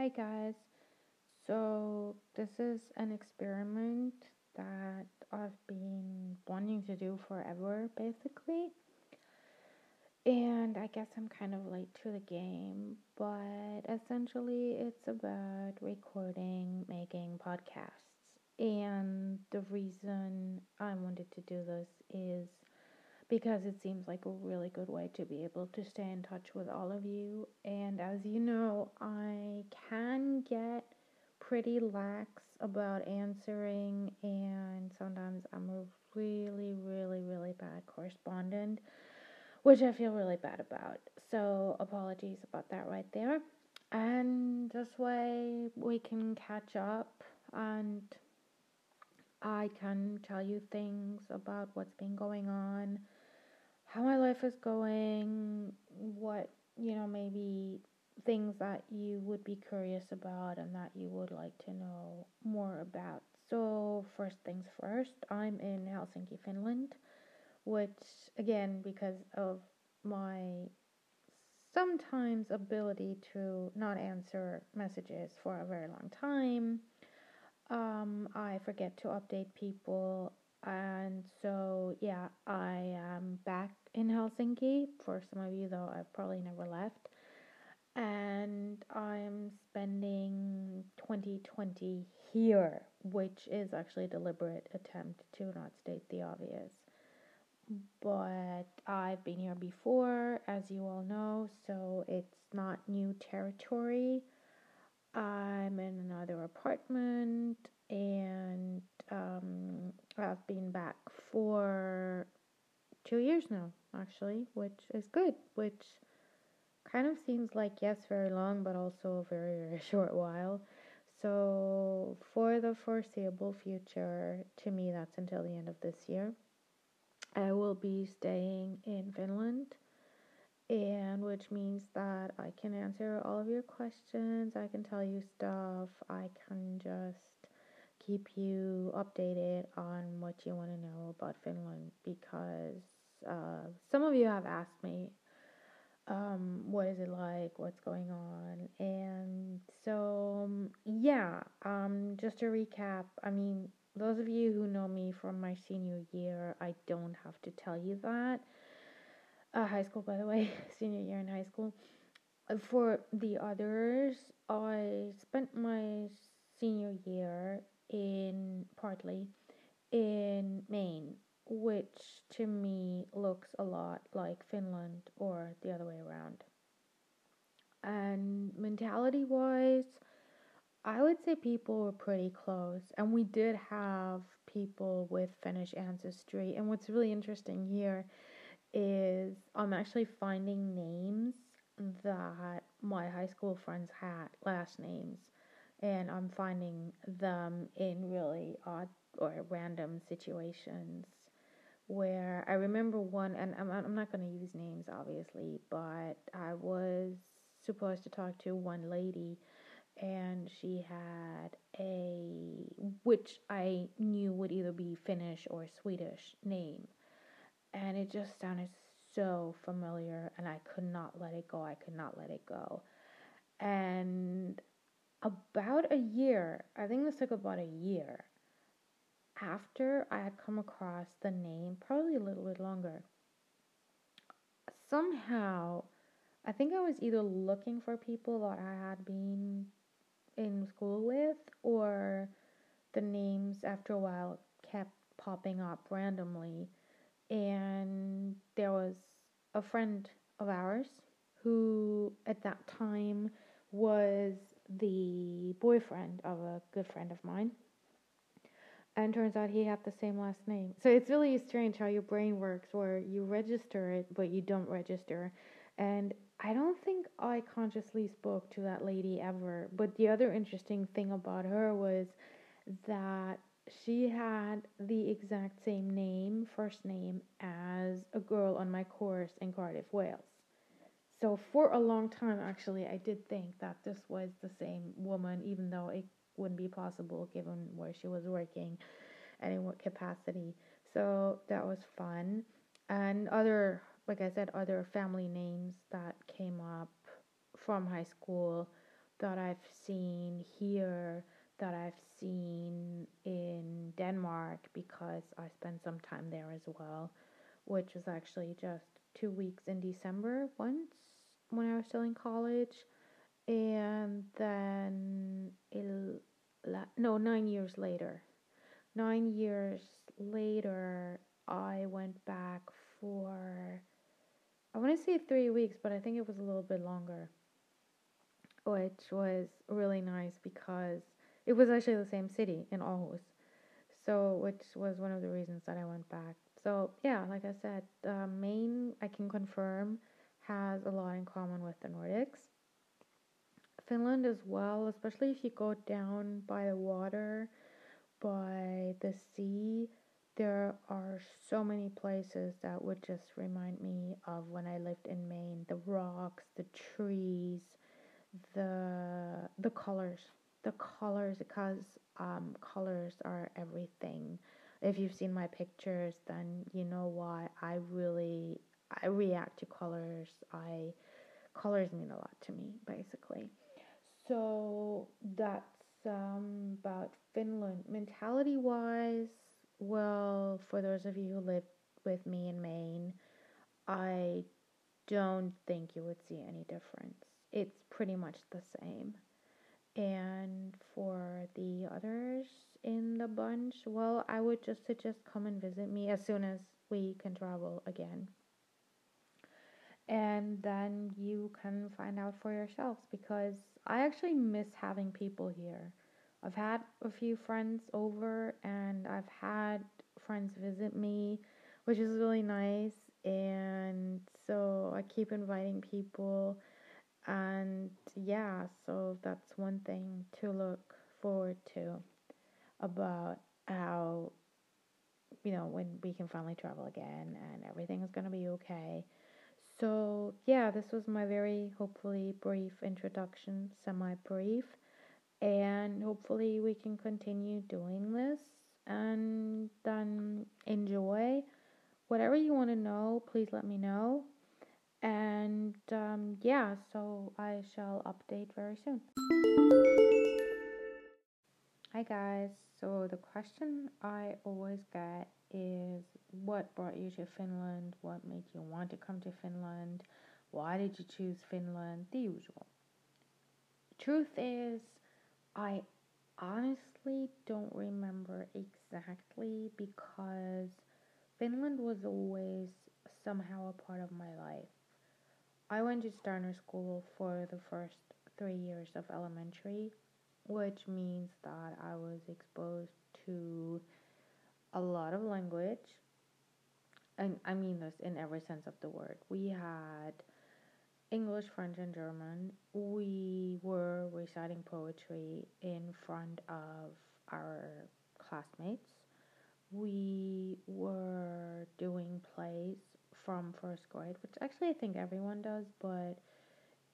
Hey guys, so this is an experiment that I've been wanting to do forever, basically. And I guess I'm kind of late to the game, but essentially it's about recording, making podcasts. And the reason I wanted to do this is because it seems like a really good way to be able to stay in touch with all of you. And as you know, I can get pretty lax about answering, and sometimes I'm a really, really, really bad correspondent, which I feel really bad about. So, apologies about that right there. And this way we can catch up and I can tell you things about what's been going on how my life is going, what, you know, maybe things that you would be curious about and that you would like to know more about. So, first things first, I'm in Helsinki, Finland, which, again, because of my sometimes ability to not answer messages for a very long time, um, I forget to update people and so, yeah, I am back in Helsinki. For some of you, though, I've probably never left. And I'm spending 2020 here, which is actually a deliberate attempt to not state the obvious. But I've been here before, as you all know, so it's not new territory. I'm in another apartment and um, I've been back for two years now, actually, which is good, which kind of seems like, yes, very long, but also a very, very short while. So, for the foreseeable future, to me, that's until the end of this year. I will be staying in Finland, and which means that I can answer all of your questions, I can tell you stuff, I can just keep you updated on what you want to know about Finland because uh, some of you have asked me um, what is it like, what's going on, and so um, yeah. Um, just to recap, I mean, those of you who know me from my senior year, I don't have to tell you that. Uh, high school, by the way, senior year in high school. For the others, I spent my senior year in partly in Maine, which to me looks a lot like Finland or the other way around. And mentality wise, I would say people were pretty close, and we did have people with Finnish ancestry. And what's really interesting here is I'm actually finding names that my high school friends had, last names and I'm finding them in really odd or random situations where I remember one, and I'm, I'm not going to use names obviously, but I was supposed to talk to one lady and she had a which I knew would either be Finnish or Swedish name. And it just sounded so familiar and I could not let it go I could not let it go. And about a year, I think this took about a year after I had come across the name, probably a little bit longer. Somehow, I think I was either looking for people that I had been in school with, or the names after a while kept popping up randomly. And there was a friend of ours who, at that time, was the boyfriend of a good friend of mine. And turns out he had the same last name. So it's really strange how your brain works where you register it, but you don't register. And I don't think I consciously spoke to that lady ever. But the other interesting thing about her was that she had the exact same name, first name, as a girl on my course in Cardiff, Wales. So for a long time, actually, I did think that this was the same woman, even though it wouldn't be possible given where she was working and in what capacity. So that was fun. And other, like I said, other family names that came up from high school that I've seen here that I've seen in Denmark because I spent some time there as well, which was actually just two weeks in December once when I was still in college. And then, it, no, nine years later. Nine years later, I went back for, I want to say three weeks, but I think it was a little bit longer, which was really nice because it was actually the same city in Aarhus. So, which was one of the reasons that I went back. So, yeah, like I said, uh, Maine, I can confirm, has a lot in common with the Nordics. Finland as well, especially if you go down by the water, by the sea there are so many places that would just remind me of when I lived in Maine. The rocks, the trees, the the colors, the colors because um, colors are everything. If you've seen my pictures, then you know why I really I react to colors. I colors mean a lot to me, basically. So that's um, about Finland. Mentality wise, well, for those of you who live with me in Maine, I don't think you would see any difference. It's pretty much the same. And for the others in the bunch, well, I would just suggest come and visit me as soon as we can travel again. And then you can find out for yourselves because I actually miss having people here. I've had a few friends over and I've had friends visit me, which is really nice. And so I keep inviting people. And yeah, so that's one thing to look forward to about how, you know, when we can finally travel again and everything is going to be okay. So, yeah, this was my very hopefully brief introduction, semi brief and hopefully we can continue doing this. And then enjoy. Whatever you want to know please let me know. And um, yeah so i shall update very soon. Hi guys. So the question i always get is what brought you to finland? What made you want to come to finland? Why did you choose finland? The usual. Truth is I honestly don't remember exactly because Finland was always somehow a part of my life. I went to Steiner School for the first three years of elementary, which means that I was exposed to a lot of language. And I mean this in every sense of the word. We had English, French, and German, we were reciting poetry in front of our classmates. We were doing plays from first grade, which actually I think everyone does, but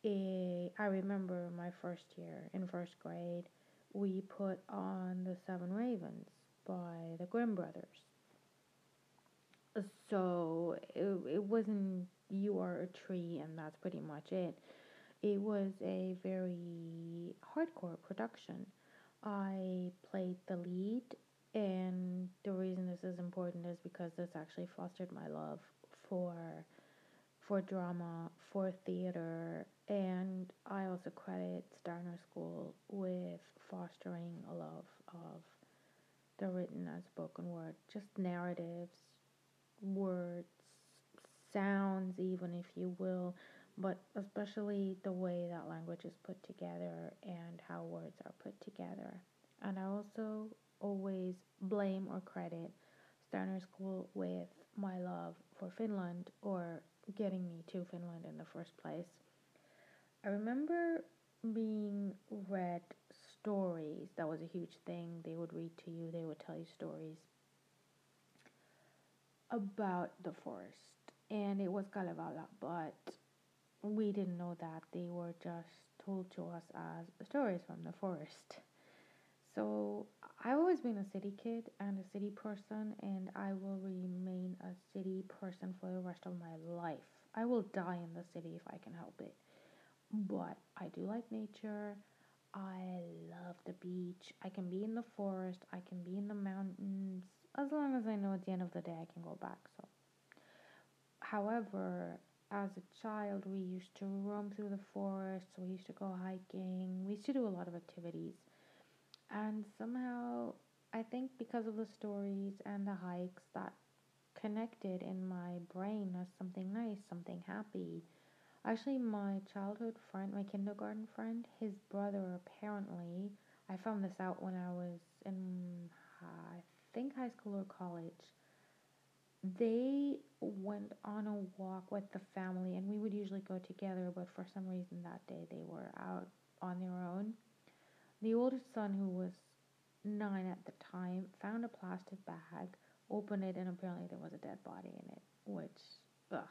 I remember my first year in first grade, we put on The Seven Ravens by the Grimm brothers. So it, it wasn't you are a tree and that's pretty much it. It was a very hardcore production. I played the lead, and the reason this is important is because this actually fostered my love for for drama, for theater, and I also credit Steiner School with fostering a love of the written and spoken word, just narratives, words, sounds, even if you will, but especially the way that language is put together and how words are put together. And I also always blame or credit Steiner School with my love for Finland or getting me to Finland in the first place. I remember being read stories. That was a huge thing. They would read to you, they would tell you stories about the forest and it was Kalevala, but we didn't know that. They were just told to us as stories from the forest. So I've always been a city kid and a city person, and I will remain a city person for the rest of my life. I will die in the city if I can help it. But I do like nature. I love the beach. I can be in the forest, I can be in the mountains, as long as I know at the end of the day I can go back. So, however, as a child, we used to roam through the forest, we used to go hiking, we used to do a lot of activities. And somehow, I think because of the stories and the hikes, that connected in my brain as something nice, something happy. Actually, my childhood friend, my kindergarten friend, his brother apparently, I found this out when I was in, I think, high school or college. They went on a walk with the family, and we would usually go together, but for some reason that day they were out on their own. The oldest son, who was nine at the time, found a plastic bag opened it, and apparently there was a dead body in it, which, ugh.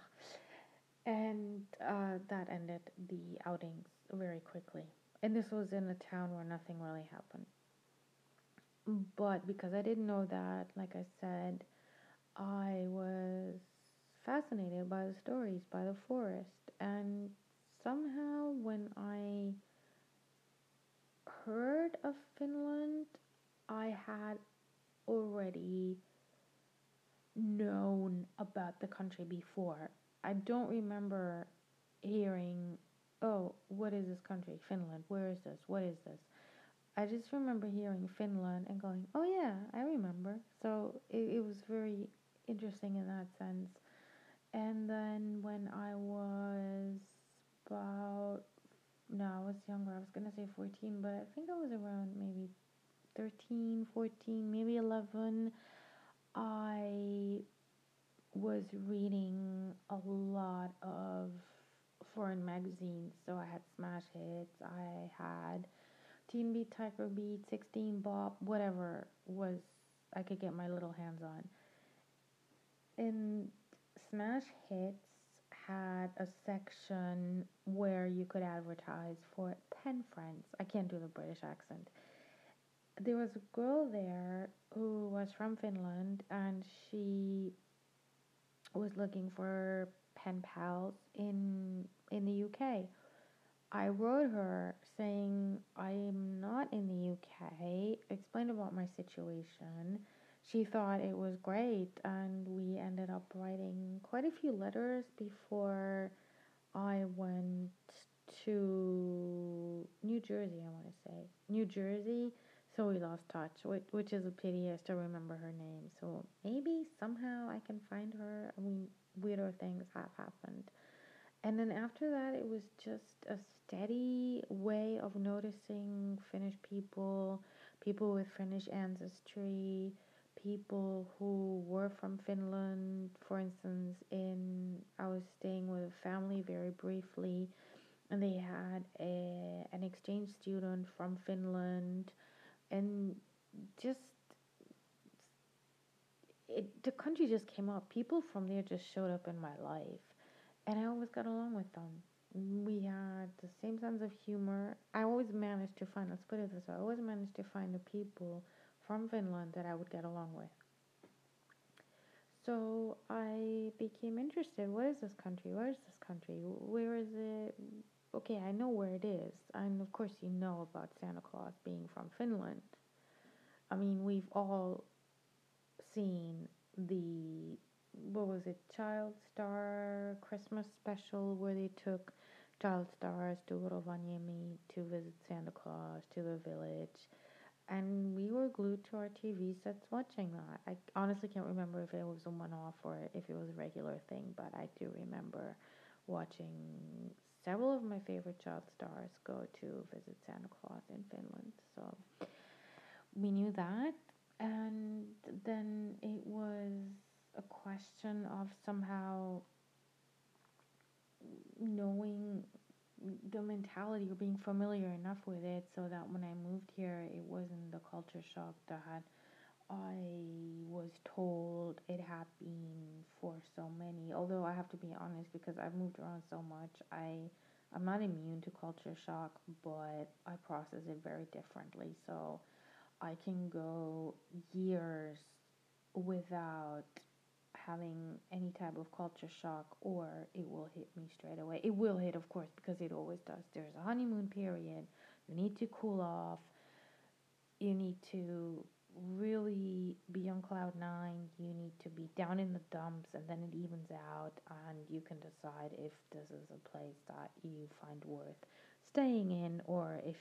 And uh, that ended the outings very quickly. And this was in a town where nothing really happened. But because I didn't know that, like I said, I was fascinated by the stories, by the forest. And somehow, when I heard of Finland, I had already known about the country before. I don't remember hearing, oh, what is this country? Finland. Where is this? What is this? I just remember hearing Finland and going, oh, yeah, I remember. So it, it was very interesting in that sense. And then when I was about, no, I was younger. I was going to say 14, but I think I was around maybe 13, 14, maybe 11. I was reading a lot of foreign magazines. So I had Smash Hits, I had Teen Beat, Tiger Beat, 16 Bop, whatever was I could get my little hands on. And Smash Hits had a section where you could advertise for pen friends. I can't do the British accent there was a girl there who was from Finland and she was looking for pen pals in in the UK. I wrote her saying I'm not in the UK, explained about my situation. She thought it was great and we ended up writing quite a few letters before I went to New Jersey, I want to say. New Jersey so we lost touch, which, which is a pity. I still remember her name. So maybe somehow I can find her. I mean, weirder things have happened. And then after that, it was just a steady way of noticing Finnish people, people with Finnish ancestry, people who were from Finland. For instance, in I was staying with a family very briefly, and they had a an exchange student from Finland and just it the country just came up. People from there just showed up in my life, and I always got along with them. We had the same sense of humor. I always managed to find. Let's put it this way: I always managed to find the people from Finland that I would get along with. So I became interested. What is this country? Where is this country? Where is it? Okay, I know where it is. And of course, you know about Santa Claus being from Finland. I mean, we've all seen the, what was it, Child Star Christmas special where they took child stars to Rovaniemi to visit Santa Claus, to the village. And we were glued to our TV sets watching that. I honestly can't remember if it was a one off or if it was a regular thing, but I do remember watching several of my favorite child stars go to visit Santa Claus in Finland. So we knew that. And then it was a question of somehow knowing the mentality or being familiar enough with it so that when I moved here, it wasn't the culture shock that I was told it had been for so many. Although I have to be honest because I've moved around so much, I I'm not immune to culture shock, but I process it very differently. So I can go years without having any type of culture shock or it will hit me straight away. It will hit of course because it always does. There's a honeymoon period, You need to cool off. You need to really be on cloud nine. You need to be down in the dumps, and then it evens out, and you can decide if this is a place that you find worth staying in, or if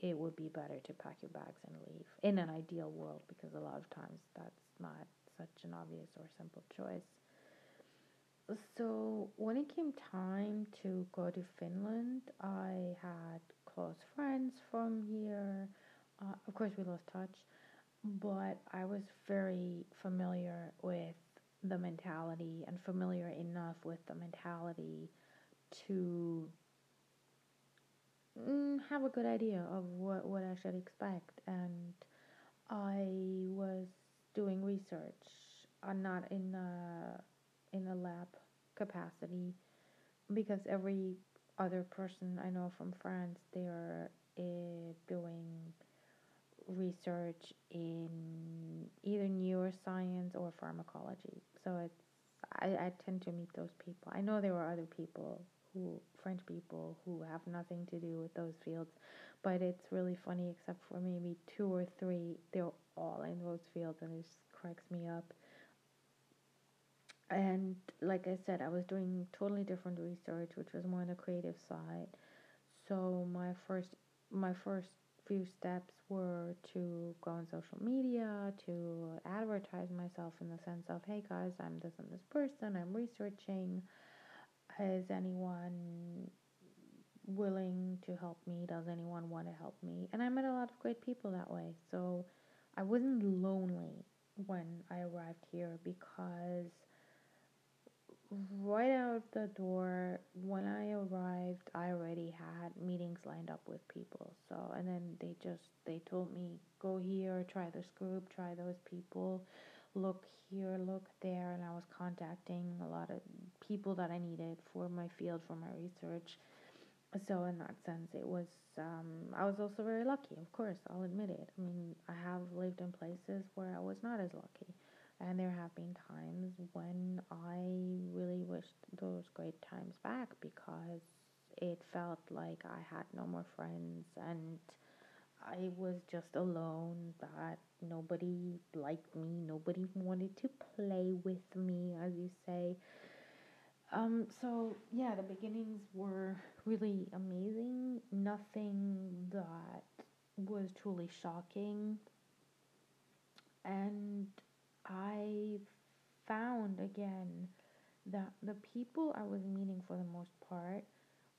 it would be better to pack your bags and leave. In an ideal world, because a lot of times that's not such an obvious or simple choice. So, when it came time to go to Finland, I had close friends from here. Uh, of course, we lost touch, but I was very familiar with the mentality and familiar enough with the mentality to mm, have a good idea of what, what I should expect. And I was doing research, uh, not in a, in a lab capacity, because every other person I know from France, they're uh, doing research in either neuroscience or pharmacology. So it's I, I tend to meet those people. I know there are other people who French people who have nothing to do with those fields, but it's really funny. Except for maybe two or three, they're all in those fields, and it just cracks me up. And like I said, I was doing totally different research, which was more on the creative side. So my first my first few steps were to go on social media, to advertise myself in the sense of, hey guys, I'm this and this person, I'm researching. Is anyone willing to help me? Does anyone want to help me? And I met a lot of great people that way. So I wasn't lonely when I arrived here because right out the door when I arrived I already had meetings lined up with people. So and then they just they told me go here try this group try those people. Look here look there. And I was contacting a lot of people that I needed for my field for my research. So in that sense it was um, I was also very lucky of course I'll admit it. I mean I have lived in places where I was not as lucky and there have been times when I really wished those great times back because it felt like I had no more friends and I was just alone, that nobody liked me, nobody wanted to play with me, as you say. Um, so yeah, the beginnings were really amazing. Nothing that was truly shocking. And I found again that the people I was meeting for the most part,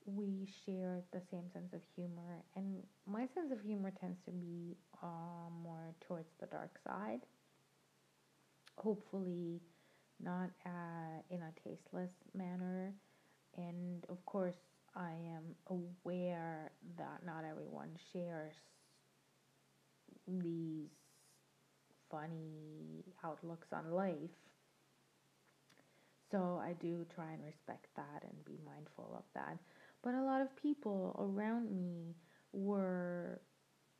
we shared the same sense of humor. And my sense of humor tends to be uh, more towards the dark side. Hopefully, not uh, in a tasteless manner. And of course, I am aware that not everyone shares these funny outlooks on life. So I do try and respect that and be mindful of that. But a lot of people around me were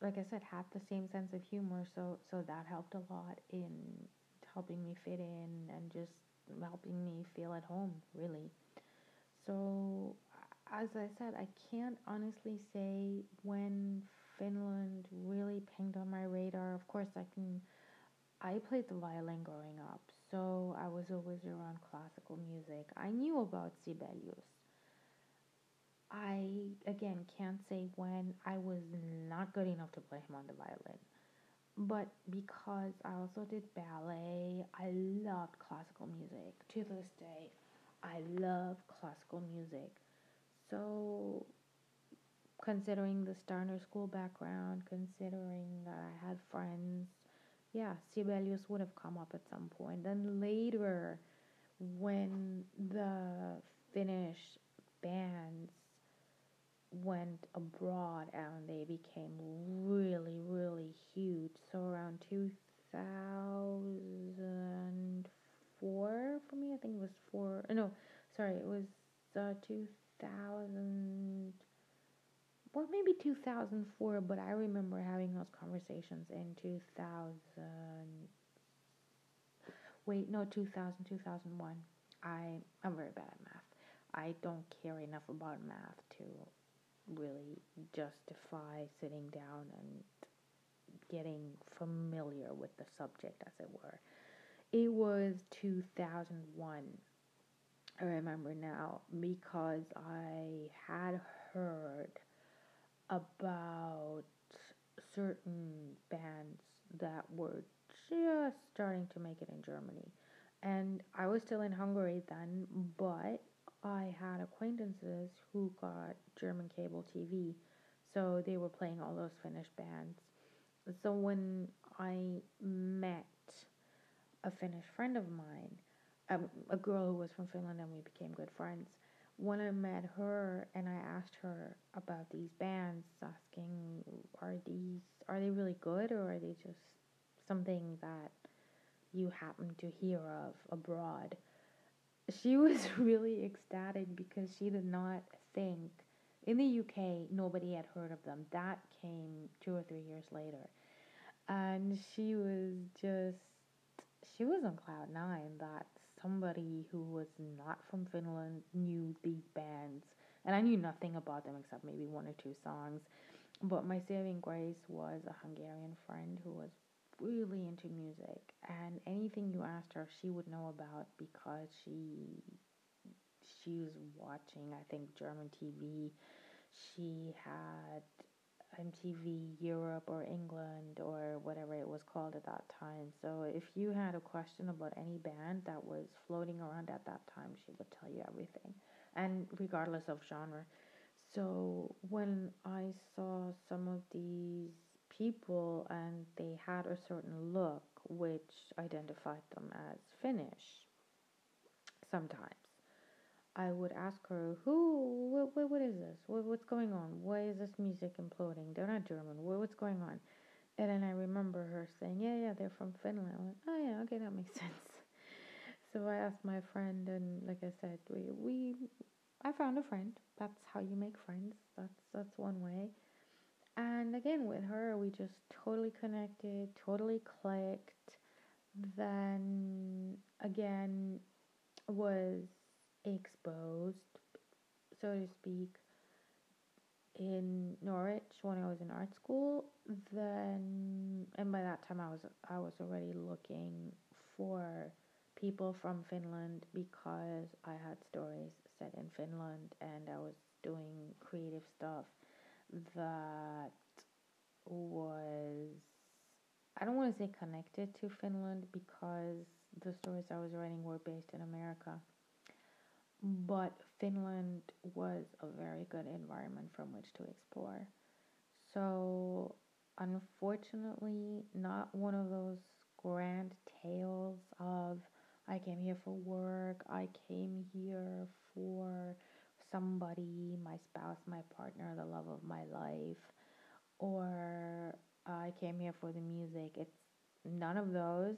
like I said had the same sense of humor so so that helped a lot in helping me fit in and just helping me feel at home really. So as I said, I can't honestly say when Finland really pinged on my radar. Of course, I can I played the violin growing up, so I was always around classical music. I knew about Sibelius. I, again, can't say when I was not good enough to play him on the violin. But because I also did ballet, I loved classical music. To this day, I love classical music. So, considering the Steiner School background, considering that I had friends yeah, Sibelius would have come up at some point. Then later, when the Finnish bands went abroad and they became really, really huge. So around 2004 for me, I think it was four. No, sorry, it was uh, 2000 well, maybe 2004, but I remember having those conversations in 2000. Wait, no, 2000, 2001. I, I'm very bad at math. I don't care enough about math to really justify sitting down and getting familiar with the subject, as it were. It was 2001. I remember now because I had heard about certain bands that were just starting to make it in Germany. And I was still in Hungary then, but I had acquaintances who got German cable TV. So they were playing all those Finnish bands. So when I met a Finnish friend of mine, um, a girl who was from Finland, and we became good friends. When I met her and I asked her about these bands, asking, are these are they really good or are they just something that you happen to hear of abroad? She was really ecstatic because she did not think in the UK nobody had heard of them. That came two or three years later. And she was just she was on cloud nine that somebody who was not from Finland knew these bands. And I knew nothing about them except maybe one or two songs. But my saving grace was a Hungarian friend who was really into music and anything you asked her she would know about because she she was watching I think German TV. She had MTV Europe or England or whatever it was called at that time. So if you had a question about any band that was floating around at that time, she would tell you everything, and regardless of genre. So when I saw some of these people and they had a certain look which identified them as Finnish, sometimes I would ask her, "Who? What? What, what is this? What, what's going on? Why is this music imploding? They're not German. What, what's going on?" And then I remember her saying, "Yeah, yeah, they're from Finland." I went, "Oh yeah, okay, that makes sense." So I asked my friend, and like I said, we we I found a friend. That's how you make friends. That's that's one way. And again, with her, we just totally connected, totally clicked. Then again, was exposed, so to speak, in Norwich when I was in art school. Then, and by that time, I was I was already looking for people from Finland because I had stories set in Finland and I was doing creative stuff that was I don't want to say connected to Finland because the stories I was writing were based in America but Finland was a very good environment from which to explore. So, unfortunately, not one of those grand tales of I came here for work, I came here for somebody, my spouse, my partner, the love of my life, or I came here for the music. It's none of those.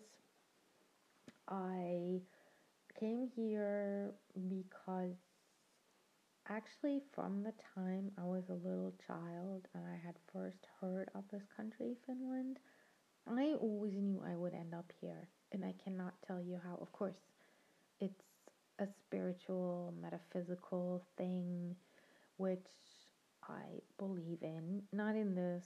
I came here because actually from the time I was a little child and I had first heard of this country, Finland, I always knew I would end up here. And I cannot tell you how. Of course, it's a spiritual, metaphysical thing which I believe in. Not in this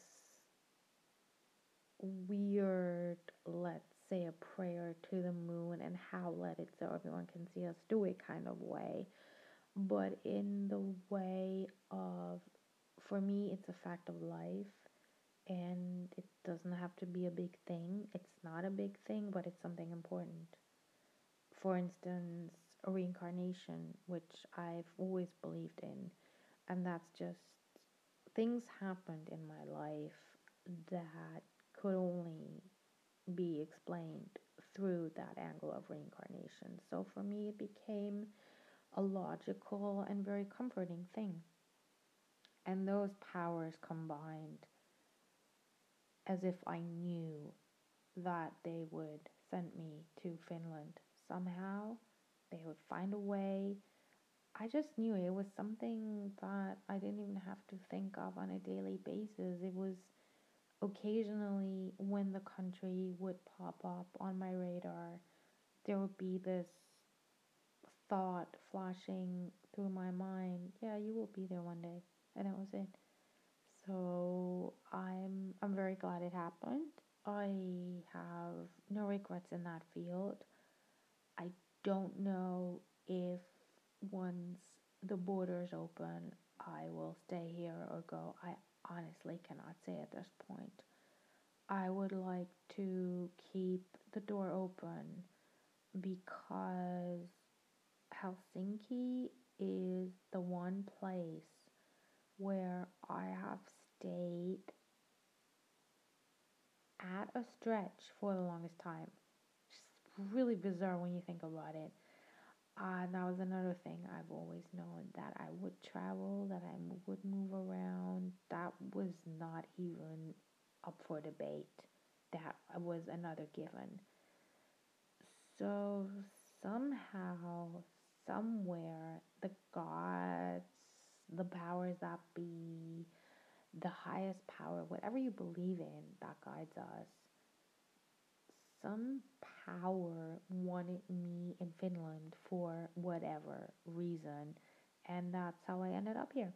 weird, let's say a prayer to the moon and howl at it so everyone can see us do it kind of way, but in the way of, for me, it's a fact of life and it doesn't have to be a big thing. It's not a big thing, but it's something important. For instance, a reincarnation, which I've always believed in, and that's just things happened in my life that could only be explained through that angle of reincarnation. So for me, it became a logical and very comforting thing. And those powers combined as if I knew that they would send me to Finland somehow. They would find a way. I just knew it was something that I didn't even have to think of on a daily basis. It was occasionally when the country would pop up on my radar, there would be this thought flashing through my mind yeah, you will be there one day. and that was it. So I'm I'm very glad it happened. I have no regrets in that field. I don't know if once the borders open, I will stay here or go. I honestly cannot say at this point. I would like to keep the door open because Helsinki is the one place where I have stayed at a stretch for the longest time. It's really bizarre when you think about it. Uh, that was another thing I've always known that I would travel, that I would move around. That was not even up for debate. That was another given. So somehow, somewhere, the gods, the powers that be, the highest power, whatever you believe in, that guides us, some power wanted me in Finland for whatever reason. And that's how I ended up here.